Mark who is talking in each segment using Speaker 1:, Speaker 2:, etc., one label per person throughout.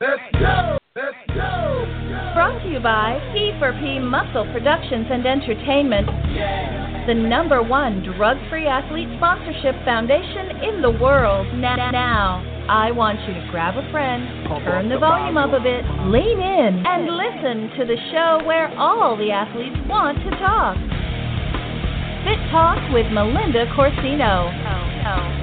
Speaker 1: Let's go! Let's go!
Speaker 2: Brought to you by P4P Muscle Productions and Entertainment, the number one drug-free athlete sponsorship foundation in the world. Now, now, I want you to grab a friend, turn the volume up a bit, lean in, and listen to the show where all the athletes want to talk. Fit Talk with Melinda Corsino. Oh, oh.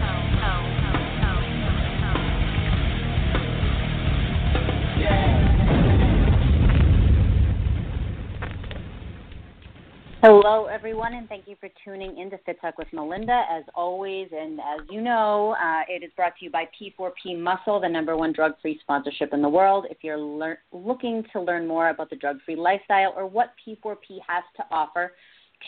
Speaker 3: Hello, everyone, and thank you for tuning in to Fit Talk with Melinda. As always, and as you know, uh, it is brought to you by P4P Muscle, the number one drug free sponsorship in the world. If you're lear- looking to learn more about the drug free lifestyle or what P4P has to offer,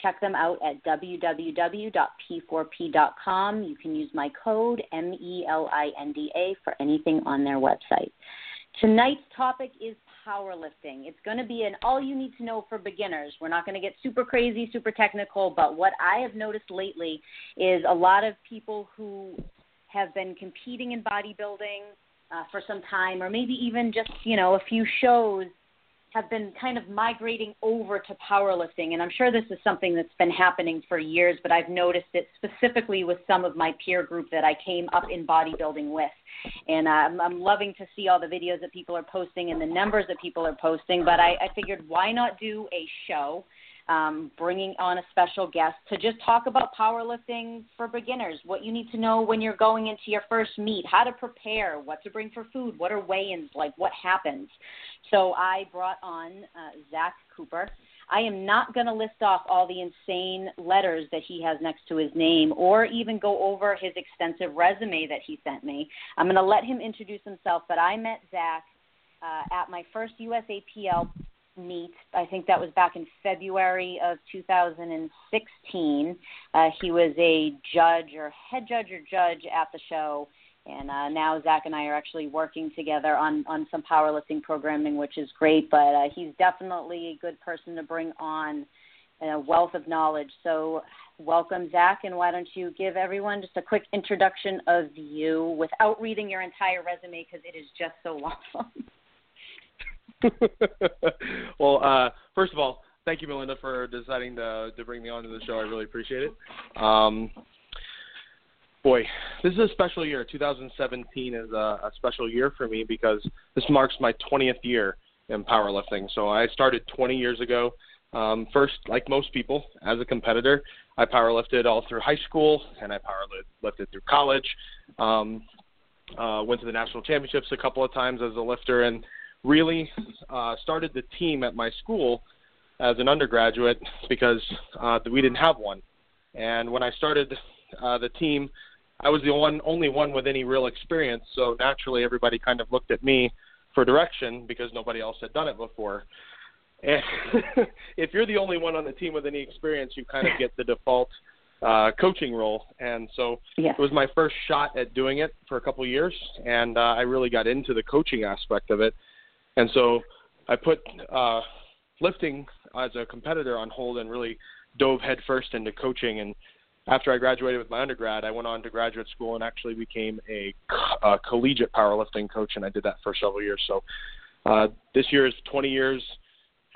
Speaker 3: check them out at www.p4p.com. You can use my code MELINDA for anything on their website. Tonight's topic is powerlifting. It's going to be an all you need to know for beginners. We're not going to get super crazy, super technical, but what I have noticed lately is a lot of people who have been competing in bodybuilding uh, for some time, or maybe even just you know a few shows, have been kind of migrating over to powerlifting. And I'm sure this is something that's been happening for years, but I've noticed it specifically with some of my peer group that I came up in bodybuilding with. And uh, I'm, I'm loving to see all the videos that people are posting and the numbers that people are posting. But I, I figured, why not do a show? Um, bringing on a special guest to just talk about powerlifting for beginners, what you need to know when you're going into your first meet, how to prepare, what to bring for food, what are weigh-ins like, what happens. So I brought on uh, Zach Cooper. I am not going to list off all the insane letters that he has next to his name or even go over his extensive resume that he sent me. I'm going to let him introduce himself, but I met Zach uh, at my first USAPL meet. I think that was back in February of 2016. Uh, he was a judge or head judge or judge at the show. And uh, now Zach and I are actually working together on, on some powerlifting programming, which is great. But uh, he's definitely a good person to bring on a wealth of knowledge. So, welcome, Zach. And why don't you give everyone just a quick introduction of you without reading your entire resume because it is just so long.
Speaker 4: well, uh, first of all, thank you, Melinda, for deciding to to bring me onto the show. I really appreciate it. Um, boy, this is a special year. 2017 is a, a special year for me because this marks my 20th year in powerlifting. So I started 20 years ago. Um, first, like most people, as a competitor, I powerlifted all through high school and I powerlifted through college. Um, uh, went to the national championships a couple of times as a lifter, and really uh, started the team at my school as an undergraduate because uh, we didn't have one. And when I started uh, the team, I was the one, only one with any real experience. So naturally, everybody kind of looked at me for direction because nobody else had done it before. And if you're the only one on the team with any experience, you kind of get the default uh, coaching role. And so
Speaker 3: yeah.
Speaker 4: it was my first shot at doing it for a couple of years, and uh, I really got into the coaching aspect of it. And so I put uh, lifting as a competitor on hold and really dove headfirst into coaching. And after I graduated with my undergrad, I went on to graduate school and actually became a, a collegiate powerlifting coach, and I did that for several years. So uh, this year is 20 years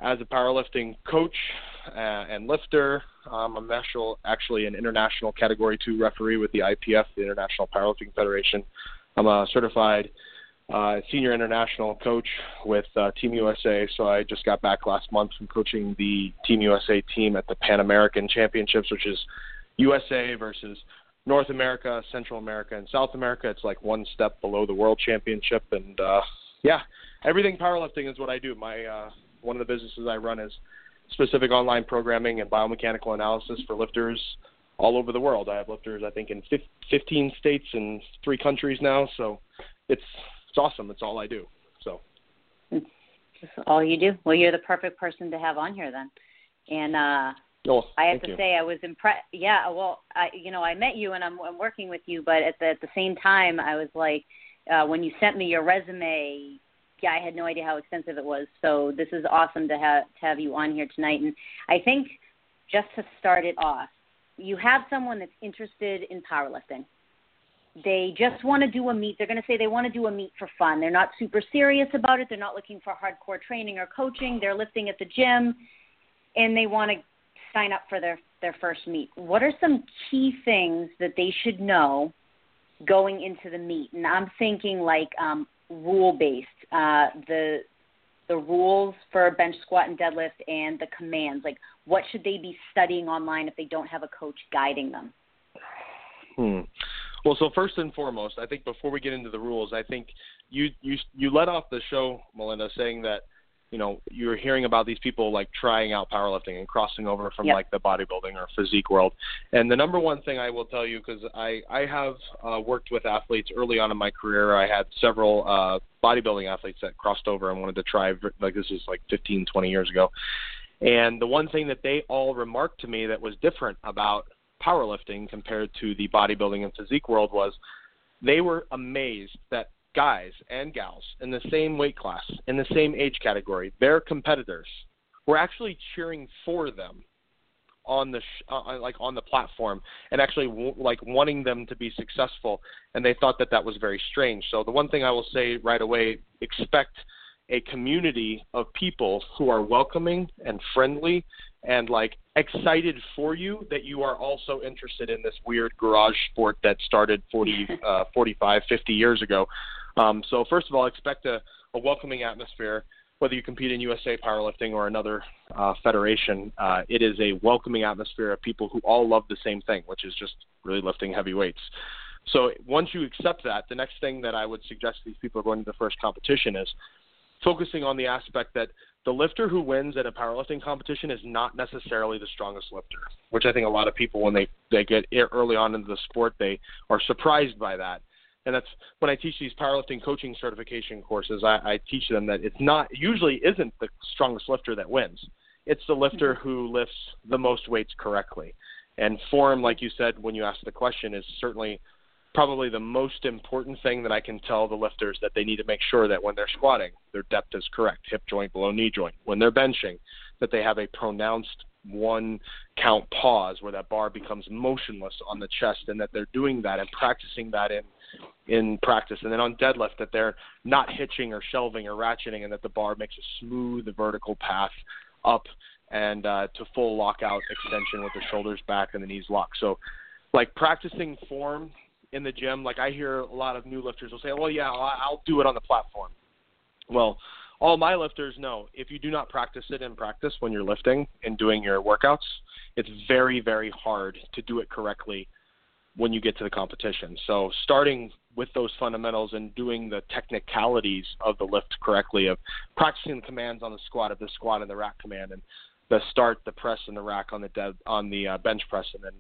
Speaker 4: as a powerlifting coach uh, and lifter. Um, I'm actually, actually an international Category 2 referee with the IPF, the International Powerlifting Federation. I'm a certified uh, senior international coach with uh, Team USA. So I just got back last month from coaching the Team USA team at the Pan American Championships, which is USA versus North America, Central America, and South America. It's like one step below the World Championship, and uh, yeah, everything powerlifting is what I do. My uh, one of the businesses I run is specific online programming and biomechanical analysis for lifters all over the world. I have lifters, I think, in 15 states and three countries now. So it's it's awesome. It's all I do. So.
Speaker 3: It's all you do. Well, you're the perfect person to have on here then. And uh
Speaker 4: oh,
Speaker 3: I have to
Speaker 4: you.
Speaker 3: say I was impressed. Yeah, well, I you know, I met you and I'm I'm working with you, but at the at the same time I was like uh when you sent me your resume, yeah, I had no idea how extensive it was. So this is awesome to have to have you on here tonight and I think just to start it off, you have someone that's interested in powerlifting they just want to do a meet. They're going to say they want to do a meet for fun. They're not super serious about it. They're not looking for hardcore training or coaching. They're lifting at the gym and they want to sign up for their their first meet. What are some key things that they should know going into the meet? And I'm thinking like um, rule based, uh, the the rules for bench squat and deadlift, and the commands. Like, what should they be studying online if they don't have a coach guiding them?
Speaker 4: Hmm. Well, so first and foremost, I think before we get into the rules, I think you you you let off the show, Melinda, saying that you know you're hearing about these people like trying out powerlifting and crossing over from
Speaker 3: yep.
Speaker 4: like the bodybuilding or physique world. And the number one thing i will tell you because i i have uh, worked with athletes early on in my career. I had several uh bodybuilding athletes that crossed over and wanted to try like this is like 15 20 years ago. And the one thing that they all remarked to me that was different about powerlifting compared to the bodybuilding and physique world was they were amazed that guys and gals in the same weight class, in the same age category, their competitors were actually cheering for them on the sh- uh, like on the platform and actually w- like wanting them to be successful and they thought that that was very strange. So the one thing i will say right away expect a community of people who are welcoming and friendly and like excited for you that you are also interested in this weird garage sport that started 40 uh 45 50 years ago um, so first of all, expect a, a welcoming atmosphere. Whether you compete in USA Powerlifting or another uh, federation, uh, it is a welcoming atmosphere of people who all love the same thing, which is just really lifting heavy weights. So once you accept that, the next thing that I would suggest these people are going to the first competition is focusing on the aspect that the lifter who wins at a powerlifting competition is not necessarily the strongest lifter, which I think a lot of people when they they get early on into the sport they are surprised by that and that's when I teach these powerlifting coaching certification courses. I, I teach them that it's not usually isn't the strongest lifter that wins. It's the lifter mm-hmm. who lifts the most weights correctly. And form, like you said when you asked the question, is certainly probably the most important thing that I can tell the lifters that they need to make sure that when they're squatting, their depth is correct, hip joint below knee joint. When they're benching, that they have a pronounced one count pause where that bar becomes motionless on the chest and that they're doing that and practicing that in in practice. And then on deadlift, that they're not hitching or shelving or ratcheting, and that the bar makes a smooth vertical path up and uh, to full lockout extension with the shoulders back and the knees locked. So, like practicing form in the gym, like I hear a lot of new lifters will say, "Well, yeah, I'll, I'll do it on the platform." Well, all my lifters know if you do not practice it in practice when you're lifting and doing your workouts, it's very, very hard to do it correctly when you get to the competition. So starting with those fundamentals and doing the technicalities of the lift correctly, of practicing the commands on the squat, of the squat and the rack command, and the start, the press, and the rack on the dead, on the uh, bench press, and then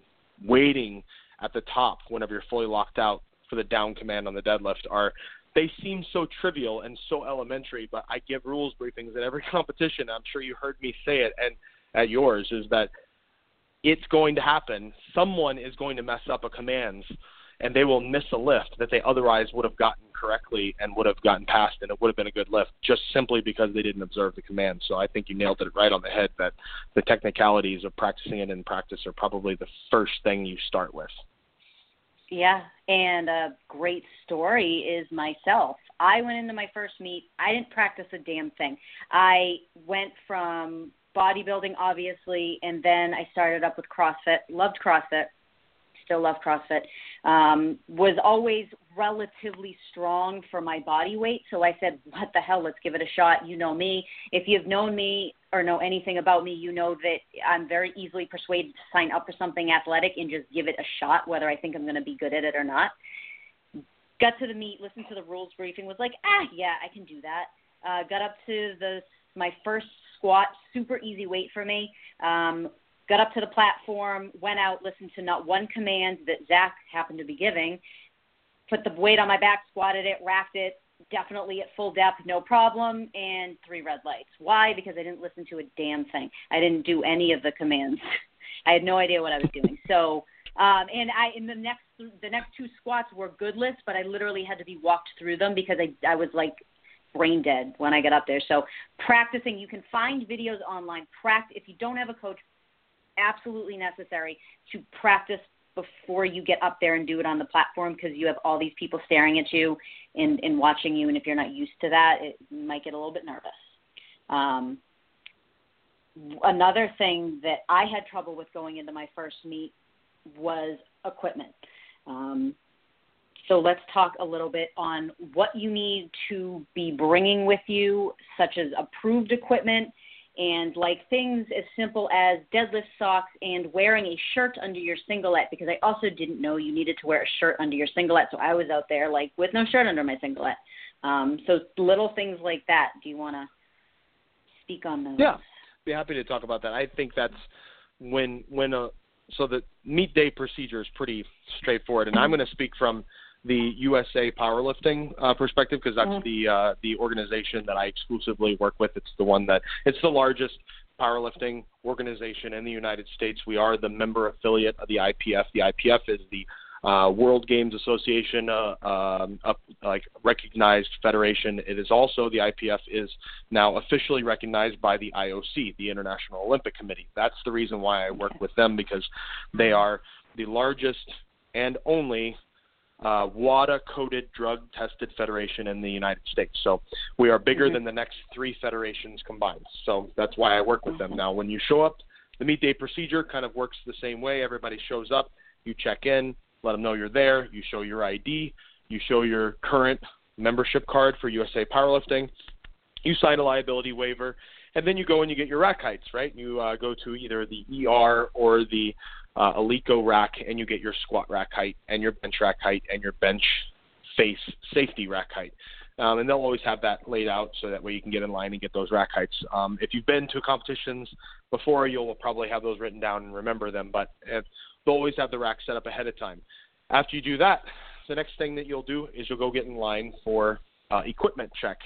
Speaker 4: waiting at the top whenever you're fully locked out for the down command on the deadlift are they seem so trivial and so elementary, but I give rules briefings at every competition. I'm sure you heard me say it and at yours is that it's going to happen. Someone is going to mess up a commands and they will miss a lift that they otherwise would have gotten correctly and would have gotten past and it would have been a good lift just simply because they didn't observe the command. So I think you nailed it right on the head that the technicalities of practicing it in practice are probably the first thing you start with.
Speaker 3: Yeah, and a great story is myself. I went into my first meet. I didn't practice a damn thing. I went from bodybuilding, obviously, and then I started up with CrossFit. Loved CrossFit. Still love CrossFit. Um, was always relatively strong for my body weight. So I said, what the hell? Let's give it a shot. You know me. If you've known me or know anything about me, you know that I'm very easily persuaded to sign up for something athletic and just give it a shot, whether I think I'm going to be good at it or not. Got to the meet, listened to the rules briefing, was like, ah, yeah, I can do that. Uh, got up to the my first squat, super easy weight for me. Um, got up to the platform, went out, listened to not one command that Zach happened to be giving, put the weight on my back, squatted it, racked it, definitely at full depth, no problem, and three red lights. Why? Because I didn't listen to a damn thing. I didn't do any of the commands. I had no idea what I was doing. So, um, and I in the next the next two squats were good lifts, but I literally had to be walked through them because I I was like brain dead when I got up there. So practicing, you can find videos online. Practice if you don't have a coach, absolutely necessary to practice before you get up there and do it on the platform because you have all these people staring at you and, and watching you. And if you're not used to that, it might get a little bit nervous. Um, another thing that I had trouble with going into my first meet was equipment. Um, so let's talk a little bit on what you need to be bringing with you, such as approved equipment and like things as simple as deadlift socks and wearing a shirt under your singlet because I also didn't know you needed to wear a shirt under your singlet. So I was out there like with no shirt under my singlet. Um, so little things like that. Do you want to speak on those?
Speaker 4: Yeah, be happy to talk about that. I think that's when when a so the meet day procedure is pretty straightforward, and I'm going to speak from the USA Powerlifting uh, perspective because that's mm-hmm. the uh, the organization that I exclusively work with. It's the one that it's the largest powerlifting organization in the United States. We are the member affiliate of the IPF. The IPF is the uh, World Games Association, uh, um, up, like recognized federation. It is also the IPF is now officially recognized by the IOC, the International Olympic Committee. That's the reason why I work with them because they are the largest and only uh, WADA coded drug tested federation in the United States. So we are bigger mm-hmm. than the next three federations combined. So that's why I work with them. Now, when you show up, the meet day procedure kind of works the same way. Everybody shows up, you check in, let them know you're there, you show your ID, you show your current membership card for USA Powerlifting, you sign a liability waiver, and then you go and you get your rack heights, right? You uh, go to either the ER or the uh, Eleiko rack, and you get your squat rack height and your bench rack height and your bench face safety rack height. Um, and they'll always have that laid out so that way you can get in line and get those rack heights. Um, if you've been to competitions before, you'll probably have those written down and remember them, but if, they'll always have the rack set up ahead of time. After you do that, the next thing that you'll do is you'll go get in line for uh, equipment check.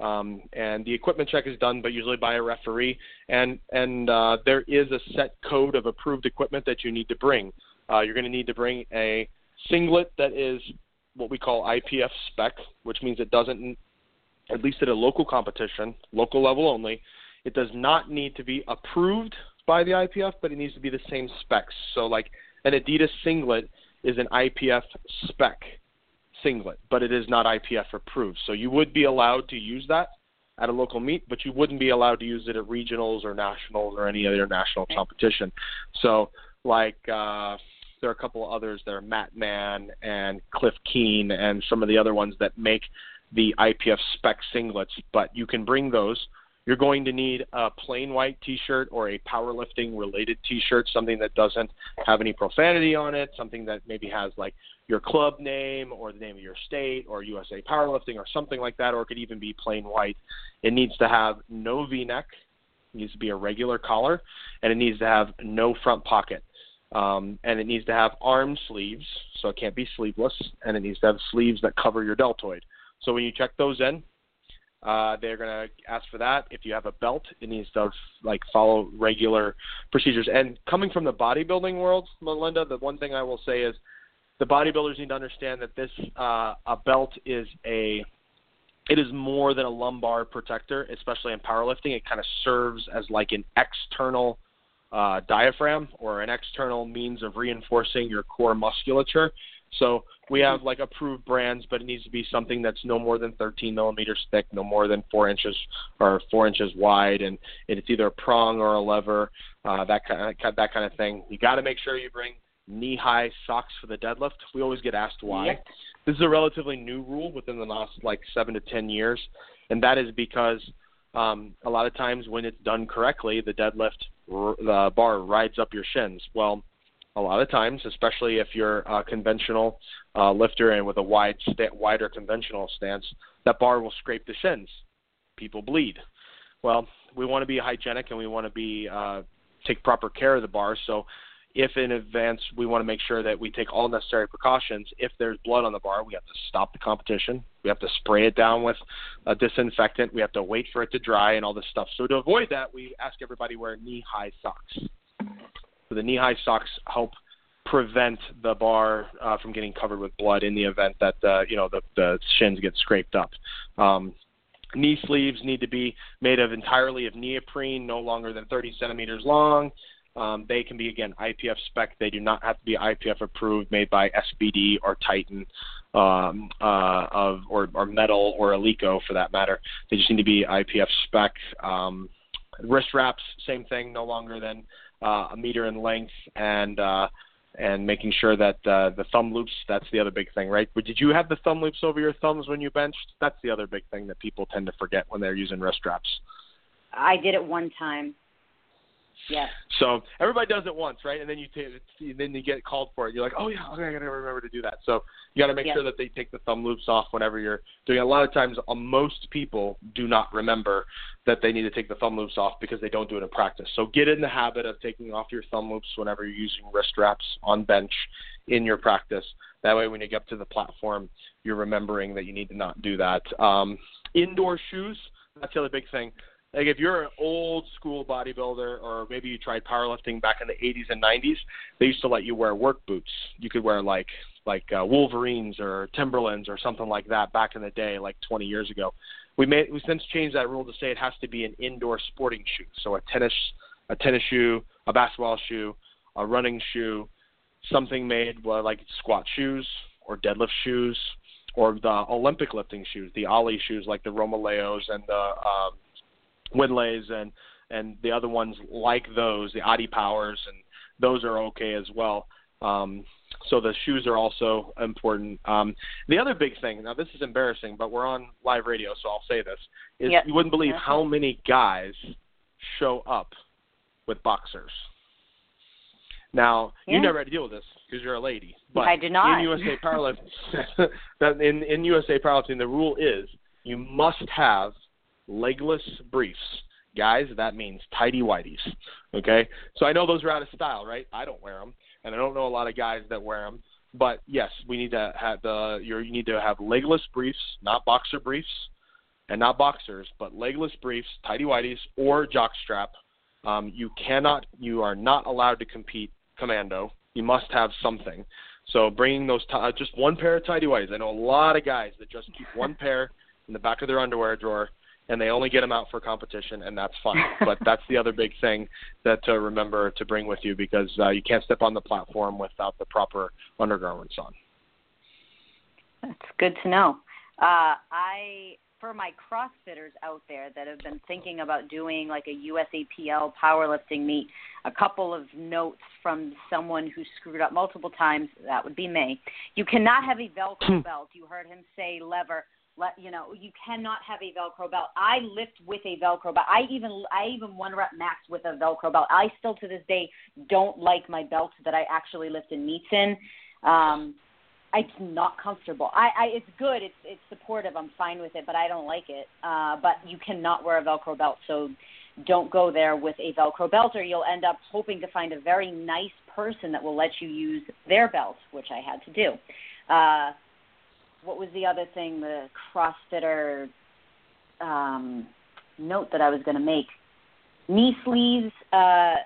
Speaker 4: Um, and the equipment check is done, but usually by a referee. And and uh, there is a set code of approved equipment that you need to bring. Uh, you're going to need to bring a singlet that is what we call IPF spec, which means it doesn't, at least at a local competition, local level only, it does not need to be approved by the IPF, but it needs to be the same specs. So like an Adidas singlet is an IPF spec singlet, but it is not IPF approved. So you would be allowed to use that at a local meet, but you wouldn't be allowed to use it at regionals or nationals or any other national competition. So like uh, there are a couple of others there, Matman and Cliff Keen and some of the other ones that make the IPF spec singlets, but you can bring those. You're going to need a plain white T-shirt or a powerlifting related T-shirt, something that doesn't have any profanity on it, something that maybe has like your club name or the name of your state or USA Powerlifting or something like that, or it could even be plain white. It needs to have no V-neck, it needs to be a regular collar, and it needs to have no front pocket. Um, and it needs to have arm sleeves, so it can't be sleeveless, and it needs to have sleeves that cover your deltoid. So when you check those in, uh, they're going to ask for that. If you have a belt, it needs to like follow regular procedures. And coming from the bodybuilding world, Melinda, the one thing I will say is the bodybuilders need to understand that this uh, a belt is a it is more than a lumbar protector, especially in powerlifting. It kind of serves as like an external uh, diaphragm or an external means of reinforcing your core musculature. So we have like approved brands, but it needs to be something that's no more than 13 millimeters thick, no more than four inches or four inches wide, and it's either a prong or a lever, uh, that kind of that kind of thing. You got to make sure you bring knee-high socks for the deadlift. We always get asked why. Yep. This is a relatively new rule within the last like seven to ten years, and that is because um, a lot of times when it's done correctly, the deadlift the bar rides up your shins. Well, a lot of times, especially if you're a conventional uh, lifter and with a wide, sta- wider conventional stance, that bar will scrape the shins. People bleed. Well, we want to be hygienic and we want to be uh, take proper care of the bar. So if in advance we want to make sure that we take all necessary precautions, if there's blood on the bar, we have to stop the competition. We have to spray it down with a disinfectant. We have to wait for it to dry and all this stuff. So to avoid that, we ask everybody wear knee-high socks. So the knee-high socks help prevent the bar uh, from getting covered with blood in the event that uh, you know the, the shins get scraped up. Um, knee sleeves need to be made of entirely of neoprene, no longer than 30 centimeters long Um, they can be again IPF spec. They do not have to be IPF approved, made by SBD or Titan, um, uh, of or, or Metal or Eleiko for that matter. They just need to be IPF spec. Um, wrist wraps, same thing, no longer than uh, a meter in length, and uh, and making sure that uh, the thumb loops. That's the other big thing, right? But did you have the thumb loops over your thumbs when you benched? That's the other big thing that people tend to forget when they're using wrist wraps.
Speaker 3: I did it one time. Yes.
Speaker 4: So everybody does it once, right? And then you t- then you get called for it. You're like, oh yeah, okay, I gotta remember to do that. So you got to make
Speaker 3: yes.
Speaker 4: sure that they take the thumb loops off whenever you're doing. It. A lot of times, uh, most people do not remember that they need to take the thumb loops off because they don't do it in practice. So get in the habit of taking off your thumb loops whenever you're using wrist wraps on bench in your practice. That way, when you get up to the platform, you're remembering that you need to not do that. Um, indoor shoes. That's the other big thing like if you're an old school bodybuilder or maybe you tried powerlifting back in the 80s and 90s they used to let you wear work boots. You could wear like like uh, wolverines or timberlands or something like that back in the day like 20 years ago. We made we since changed that rule to say it has to be an indoor sporting shoe. So a tennis a tennis shoe a basketball shoe a running shoe something made well, like squat shoes or deadlift shoes or the olympic lifting shoes the ollie shoes like the romaleos and the um Winleys and and the other ones like those, the Adi Powers, and those are okay as well. Um, so the shoes are also important. Um, the other big thing, now this is embarrassing, but we're on live radio, so I'll say this: is
Speaker 3: yep.
Speaker 4: you wouldn't believe how many guys show up with boxers. Now
Speaker 3: yeah.
Speaker 4: you never had to deal with this because you're a lady, but
Speaker 3: I did not.
Speaker 4: in USA powerlifting, in in USA powerlifting, the rule is you must have legless briefs. Guys, that means tidy whities. Okay, so I know those are out of style, right? I don't wear them, and I don't know a lot of guys that wear them. But yes, we need to have the you need to have legless briefs, not boxer briefs, and not boxers, but legless briefs, tidy whities, or jockstrap. Um, you cannot, you are not allowed to compete commando. You must have something. So bringing those t- uh, just one pair of tidy whities. I know a lot of guys that just keep one pair in the back of their underwear drawer and they only get them out for competition, and that's fine. but that's the other big thing that to remember to bring with you because uh, you can't step on the platform without the proper undergarments on.
Speaker 3: That's good to know. Uh, I for my CrossFitters out there that have been thinking about doing like a USAPL powerlifting meet, a couple of notes from someone who screwed up multiple times. That would be me. You cannot have a Velcro belt. You heard him say lever let you know you cannot have a velcro belt. I lift with a velcro belt. I even i even one rep max with a velcro belt. I still to this day don't like my belt that i actually lift in meets in. Um it's not comfortable. I i it's good. It's it's supportive. I'm fine with it but i don't like it. Uh but you cannot wear a velcro belt. So don't go there with a velcro belt or you'll end up hoping to find a very nice person that will let you use their belt which i had to do. Uh what was the other thing the crossfitter um note that i was going to make? Knee sleeves uh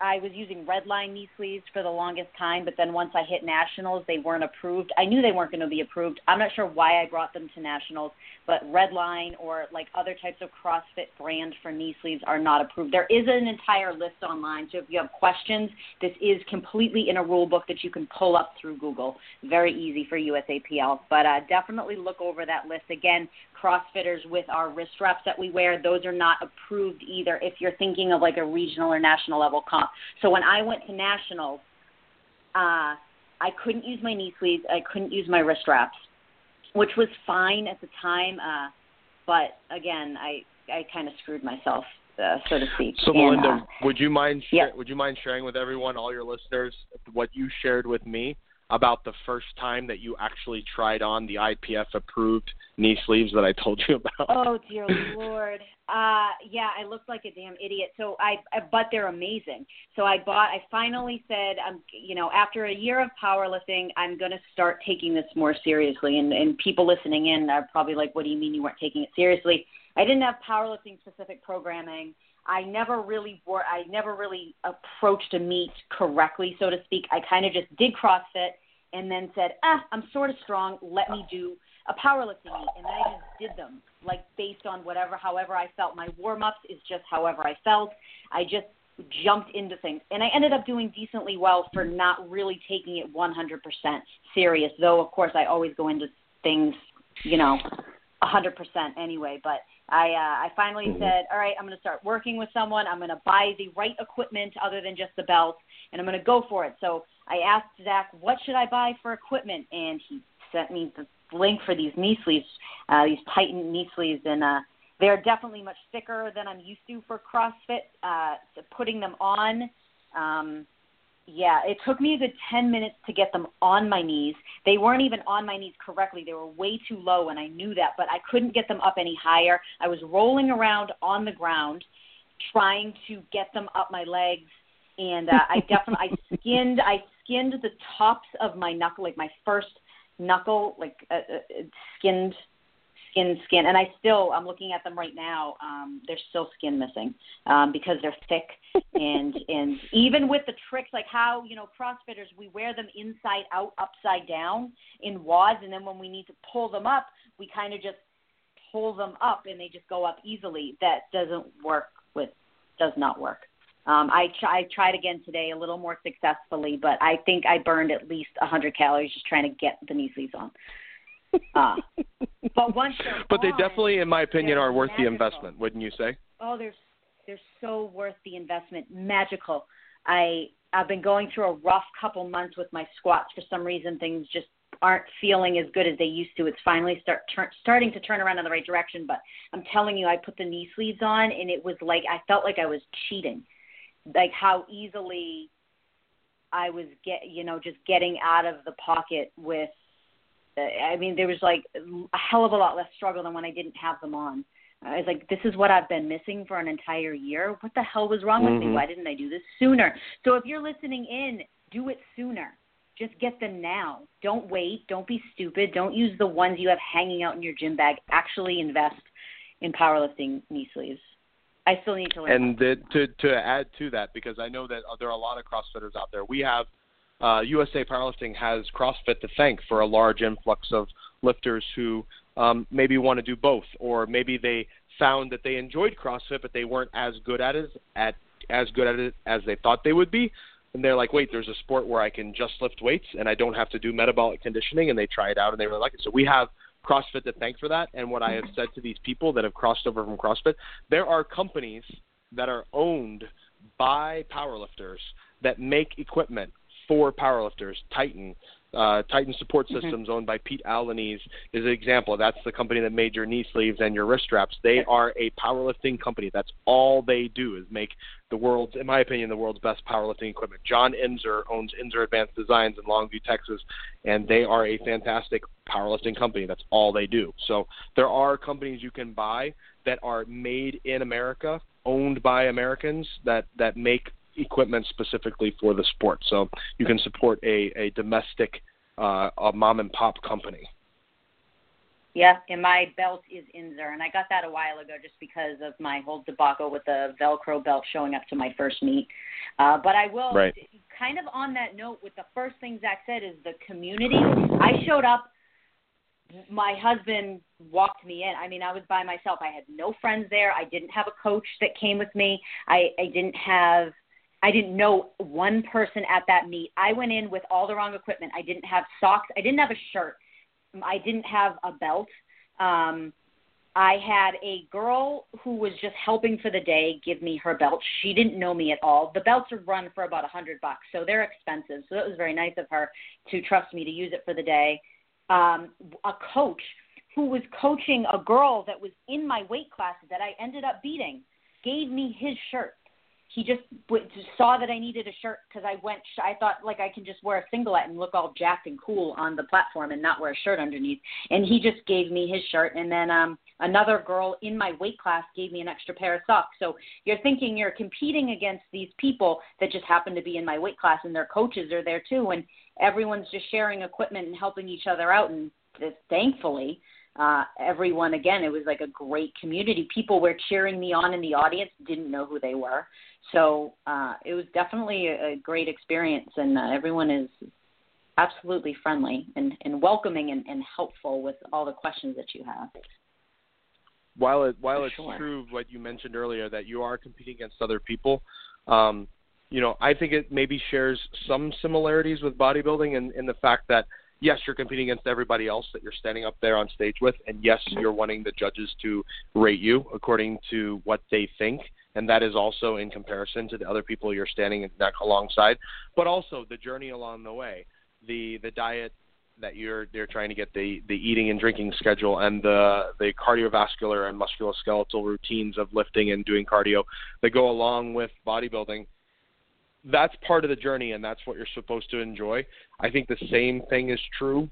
Speaker 3: I was using Redline knee sleeves for the longest time, but then once I hit nationals, they weren't approved. I knew they weren't going to be approved. I'm not sure why I brought them to nationals, but Redline or like other types of CrossFit brand for knee sleeves are not approved. There is an entire list online, so if you have questions, this is completely in a rule book that you can pull up through Google. Very easy for USAPL, but uh, definitely look over that list again. CrossFitters with our wrist wraps that we wear, those are not approved either if you're thinking of like a regional or national level comp. So when I went to nationals, uh, I couldn't use my knee sleeves, I couldn't use my wrist wraps, which was fine at the time. Uh, but again, I I kind of screwed myself, uh, so to speak.
Speaker 4: So,
Speaker 3: and,
Speaker 4: Melinda,
Speaker 3: uh,
Speaker 4: would you mind
Speaker 3: yeah.
Speaker 4: would you mind sharing with everyone, all your listeners, what you shared with me about the first time that you actually tried on the IPF approved knee sleeves that I told you about?
Speaker 3: Oh dear lord. Uh yeah, I looked like a damn idiot. So I, I but they're amazing. So I bought I finally said I'm you know, after a year of powerlifting, I'm going to start taking this more seriously and and people listening in are probably like what do you mean you weren't taking it seriously? I didn't have powerlifting specific programming. I never really wore I never really approached a meet correctly, so to speak. I kind of just did CrossFit and then said, "Ah, I'm sort of strong. Let me do a powerlifting meet." And then I just did them like based on whatever however I felt. My warm-ups is just however I felt. I just jumped into things. And I ended up doing decently well for not really taking it 100% serious, though, of course, I always go into things, you know, 100% anyway. But I, uh, I finally mm-hmm. said, all right, I'm going to start working with someone. I'm going to buy the right equipment other than just the belt, and I'm going to go for it. So I asked Zach, what should I buy for equipment? And he sent me the link for these knee sleeves, uh, these Titan knee sleeves, and uh, they're definitely much thicker than I'm used to for CrossFit. Uh, so putting them on, um, yeah, it took me a good 10 minutes to get them on my knees. They weren't even on my knees correctly. They were way too low, and I knew that, but I couldn't get them up any higher. I was rolling around on the ground trying to get them up my legs, and uh, I definitely I skinned I skinned the tops of my knuckle, like my first knuckle, like uh, uh, skinned skin skin and i still i'm looking at them right now um there's still skin missing um because they're thick and and even with the tricks like how you know crossfitters we wear them inside out upside down in WODs and then when we need to pull them up we kind of just pull them up and they just go up easily that doesn't work with does not work um, I, try, I tried again today a little more successfully, but I think I burned at least 100 calories just trying to get the knee sleeves on. Uh, but once
Speaker 4: but
Speaker 3: they
Speaker 4: definitely, in my opinion, are worth magical. the investment. Wouldn't you say?
Speaker 3: Oh, they're they're so worth the investment. Magical. I I've been going through a rough couple months with my squats. For some reason, things just aren't feeling as good as they used to. It's finally start tur- starting to turn around in the right direction. But I'm telling you, I put the knee sleeves on, and it was like I felt like I was cheating, like how easily I was get you know just getting out of the pocket with I mean, there was like a hell of a lot less struggle than when I didn't have them on. I was like, this is what I've been missing for an entire year. What the hell was wrong mm-hmm. with me? Mm-hmm. Why didn't I do this sooner? So if you're listening in, do it sooner. Just get them now. Don't wait. Don't be stupid. Don't use the ones you have hanging out in your gym bag. Actually invest in powerlifting knee sleeves. I still need to learn.
Speaker 4: And the, to to add to that, because I know that there are a lot of CrossFitters out there. We have uh, USA Powerlifting has CrossFit to thank for a large influx of lifters who um, maybe want to do both, or maybe they found that they enjoyed CrossFit, but they weren't as good at it at as good at it as they thought they would be. And they're like, wait, there's a sport where I can just lift weights and I don't have to do metabolic conditioning, and they try it out and they really like it. So we have CrossFit to thank for that. And what I have said to these people that have crossed over from CrossFit, there are companies that are owned by powerlifters that make equipment for powerlifters. Titan, uh, Titan Support mm-hmm. Systems, mm-hmm. owned by Pete Albanese, is an example. That's the company that made your knee sleeves and your wrist straps. They are a powerlifting company. That's all they do is make the world's, in my opinion, the world's best powerlifting equipment. John Inzer owns Inzer Advanced Designs in Longview, Texas, and they are a fantastic powerlifting company. That's all they do. So there are companies you can buy that are made in America, owned by Americans that that make equipment specifically for the sport. So you can support a, a domestic, uh, a mom and pop company.
Speaker 3: Yeah, and my belt is Inzer, and I got that a while ago just because of my whole debacle with the Velcro belt showing up to my first meet. Uh, but I will,
Speaker 4: right.
Speaker 3: kind of on that note, with the first thing Zach said is the community. I showed up my husband walked me in. I mean, I was by myself. I had no friends there. I didn't have a coach that came with me. I, I didn't have I didn't know one person at that meet. I went in with all the wrong equipment. I didn't have socks. I didn't have a shirt. I didn't have a belt. Um, I had a girl who was just helping for the day give me her belt. She didn't know me at all. The belts are run for about a hundred bucks, so they're expensive. So it was very nice of her to trust me to use it for the day. Um, a coach who was coaching a girl that was in my weight class that I ended up beating gave me his shirt he just w- saw that I needed a shirt because I went. Sh- I thought like I can just wear a singlet and look all jacked and cool on the platform and not wear a shirt underneath. And he just gave me his shirt. And then um, another girl in my weight class gave me an extra pair of socks. So you're thinking you're competing against these people that just happen to be in my weight class, and their coaches are there too, and everyone's just sharing equipment and helping each other out. And thankfully, uh, everyone again it was like a great community people were cheering me on in the audience didn't know who they were so uh, it was definitely a, a great experience and uh, everyone is absolutely friendly and, and welcoming and, and helpful with all the questions that you have
Speaker 4: while it while it's
Speaker 3: sure.
Speaker 4: true what you mentioned earlier that you are competing against other people Um, you know, I think it maybe shares some similarities with bodybuilding in, in the fact that yes, you're competing against everybody else that you're standing up there on stage with, and yes, you're wanting the judges to rate you according to what they think, and that is also in comparison to the other people you're standing alongside, but also the journey along the way, the the diet that you're they're trying to get the the eating and drinking schedule and the the cardiovascular and musculoskeletal routines of lifting and doing cardio that go along with bodybuilding that's part of the journey and that's what you're supposed to enjoy. I think the same thing is true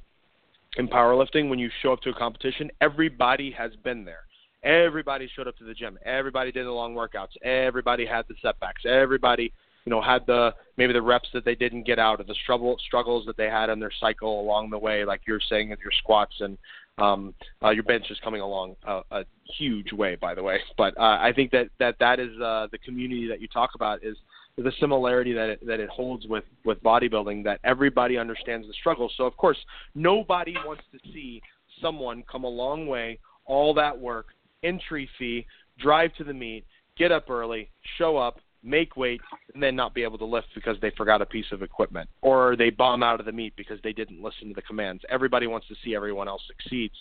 Speaker 4: in powerlifting when you show up to a competition, everybody has been there. Everybody showed up to the gym. Everybody did the long workouts. Everybody had the setbacks. Everybody, you know, had the maybe the reps that they didn't get out or the struggle struggles that they had in their cycle along the way, like you're saying with your squats and um, uh, your bench is coming along a, a huge way, by the way. But uh, I think that that that is uh, the community that you talk about is the similarity that it, that it holds with with bodybuilding that everybody understands the struggle. So of course, nobody wants to see someone come a long way, all that work, entry fee, drive to the meet, get up early, show up, make weight, and then not be able to lift because they forgot a piece of equipment or they bomb out of the meet because they didn't listen to the commands. Everybody wants to see everyone else succeeds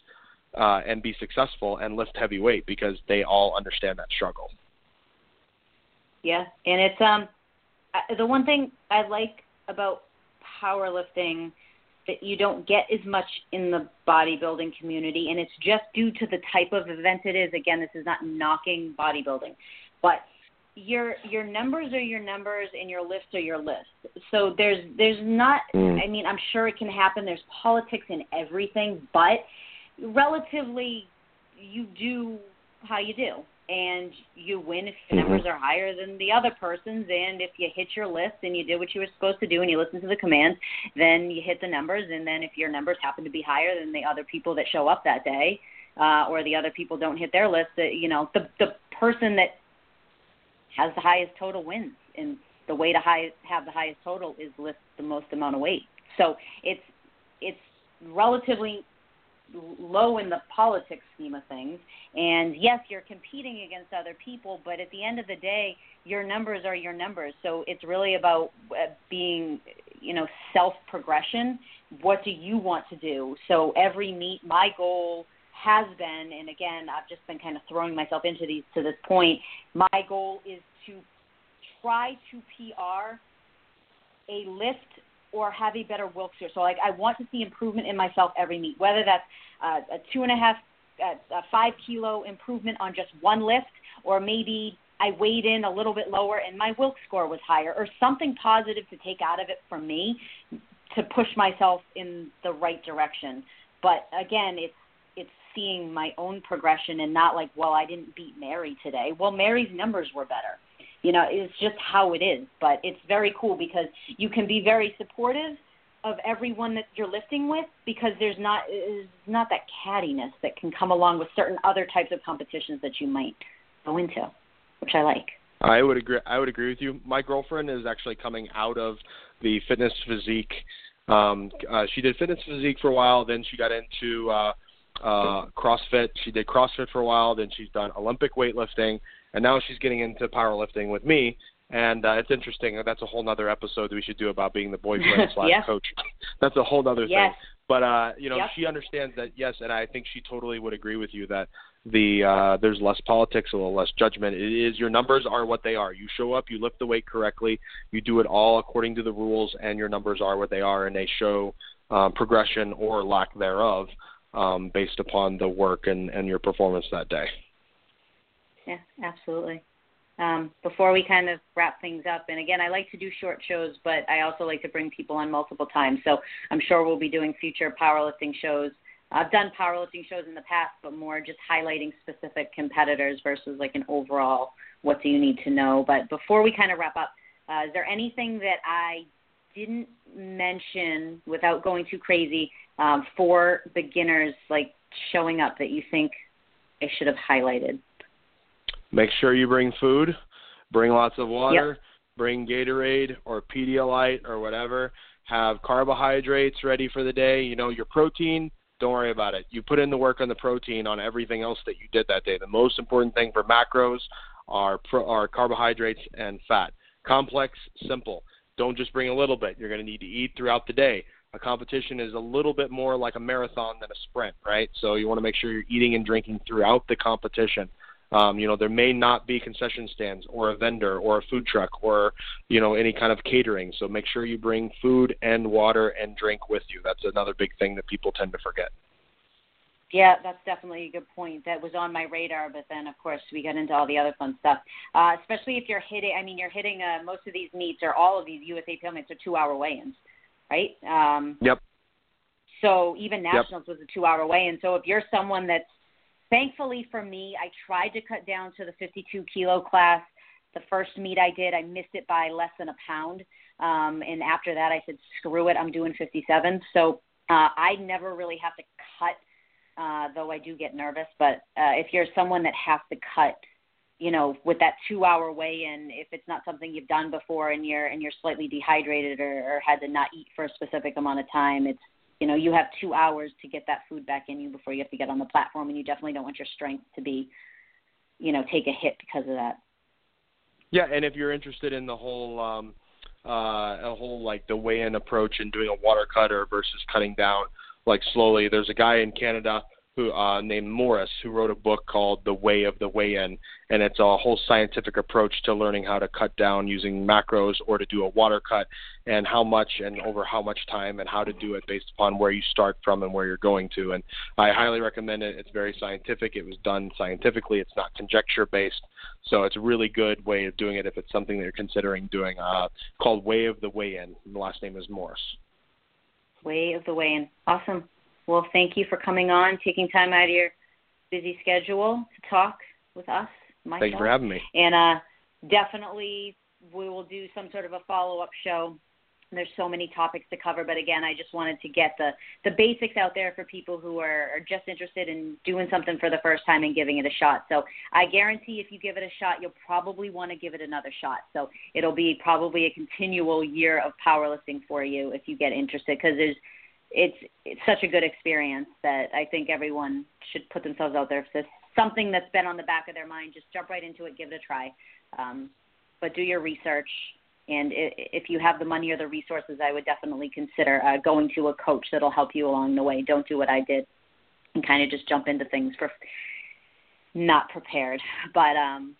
Speaker 4: uh, and be successful and lift heavy weight because they all understand that struggle.
Speaker 3: Yeah, and it's um the one thing I like about powerlifting that you don't get as much in the bodybuilding community, and it's just due to the type of event it is. Again, this is not knocking bodybuilding, but your your numbers are your numbers and your lifts are your lifts. So there's there's not. Mm. I mean, I'm sure it can happen. There's politics in everything, but relatively, you do how you do and you win if your mm-hmm. numbers are higher than the other person's and if you hit your list and you did what you were supposed to do and you listen to the commands then you hit the numbers and then if your numbers happen to be higher than the other people that show up that day uh or the other people don't hit their list that you know the the person that has the highest total wins and the way to high, have the highest total is lift the most amount of weight so it's it's relatively low in the politics scheme of things. And yes, you're competing against other people, but at the end of the day, your numbers are your numbers. So it's really about uh, being, you know, self progression. What do you want to do? So every meet, my goal has been, and again, I've just been kind of throwing myself into these to this point. My goal is to try to PR a lift or have a better Wilks here. So like I want to see improvement in myself every meet, whether that's uh, a two and a half, uh, a five kilo improvement on just one lift, or maybe I weighed in a little bit lower and my Wilks score was higher, or something positive to take out of it for me to push myself in the right direction. But again, it's it's seeing my own progression and not like, well, I didn't beat Mary today. Well, Mary's numbers were better you know, it's just how it is. But it's very cool because you can be very supportive of everyone that you're lifting with because there's not not that cattiness that can come along with certain other types of competitions that you might go into, which I like.
Speaker 4: I would agree. I would agree with you. My girlfriend is actually coming out of the fitness physique. Um, uh, she did fitness physique for a while, then she got into uh, uh, CrossFit. She did CrossFit for a while, then she's done Olympic weightlifting, and now she's getting into powerlifting with me. And uh, it's interesting. That's a whole other episode that we should do about being the boyfriend slash yeah. coach. That's a whole other yes. thing. But uh, you know, yep. she understands that yes, and I think she totally would agree with you that the uh, there's less politics, a little less judgment. It is your numbers are what they are. You show up, you lift the weight correctly, you do it all according to the rules, and your numbers are what they are, and they show um, progression or lack thereof um, based upon the work and, and your performance that day.
Speaker 3: Yeah, absolutely. Um, before we kind of wrap things up, and again, I like to do short shows, but I also like to bring people on multiple times. So I'm sure we'll be doing future powerlifting shows. I've done powerlifting shows in the past, but more just highlighting specific competitors versus like an overall what do you need to know. But before we kind of wrap up, uh, is there anything that I didn't mention without going too crazy um, for beginners like showing up that you think I should have highlighted?
Speaker 4: Make sure you bring food, bring lots of water, yep. bring Gatorade or Pedialyte or whatever. Have carbohydrates ready for the day. You know, your protein, don't worry about it. You put in the work on the protein on everything else that you did that day. The most important thing for macros are pro, are carbohydrates and fat. Complex, simple. Don't just bring a little bit. You're going to need to eat throughout the day. A competition is a little bit more like a marathon than a sprint, right? So you want to make sure you're eating and drinking throughout the competition. Um, you know, there may not be concession stands or a vendor or a food truck or, you know, any kind of catering. So make sure you bring food and water and drink with you. That's another big thing that people tend to forget.
Speaker 3: Yeah, that's definitely a good point. That was on my radar, but then of course we got into all the other fun stuff. Uh, especially if you're hitting, I mean, you're hitting uh, most of these meets or all of these USA meets are two-hour weigh-ins, right? Um,
Speaker 4: yep.
Speaker 3: So even nationals yep. was a two-hour weigh-in. So if you're someone that's thankfully for me, I tried to cut down to the 52 kilo class. The first meet I did, I missed it by less than a pound. Um, and after that, I said, screw it, I'm doing 57. So uh, I never really have to cut, uh, though I do get nervous. But uh, if you're someone that has to cut, you know, with that two-hour weigh-in, if it's not something you've done before and you're and you're slightly dehydrated or, or had to not eat for a specific amount of time, it's you know, you have two hours to get that food back in you before you have to get on the platform, and you definitely don't want your strength to be, you know, take a hit because of that.
Speaker 4: Yeah, and if you're interested in the whole, um, uh, a whole like the weigh-in approach and doing a water cutter versus cutting down like slowly, there's a guy in Canada who uh, named Morris who wrote a book called The Way of the Weigh-In, and it's a whole scientific approach to learning how to cut down using macros or to do a water cut, and how much and over how much time and how to do it based upon where you start from and where you're going to. And I highly recommend it. It's very scientific. It was done scientifically. It's not conjecture based, so it's a really good way of doing it if it's something that you're considering doing. Uh, called Way of the Weigh-In. The last name is Morris.
Speaker 3: Way of the Weigh-In. Awesome. Well, thank you for coming on, taking time out of your busy schedule to talk with us. Myself.
Speaker 4: Thank you for having me.
Speaker 3: And uh, definitely, we will do some sort of a follow up show. There's so many topics to cover, but again, I just wanted to get the the basics out there for people who are, are just interested in doing something for the first time and giving it a shot. So I guarantee, if you give it a shot, you'll probably want to give it another shot. So it'll be probably a continual year of powerlifting for you if you get interested, because there's it's it's such a good experience that I think everyone should put themselves out there. If there's something that's been on the back of their mind, just jump right into it, give it a try. Um, but do your research, and if you have the money or the resources, I would definitely consider uh, going to a coach that'll help you along the way. Don't do what I did and kind of just jump into things for not prepared. But um,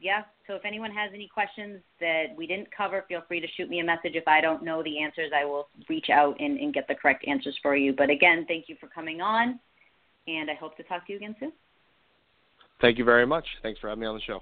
Speaker 3: yeah, so if anyone has any questions that we didn't cover, feel free to shoot me a message. If I don't know the answers, I will reach out and, and get the correct answers for you. But again, thank you for coming on, and I hope to talk to you again soon.
Speaker 4: Thank you very much. Thanks for having me on the show.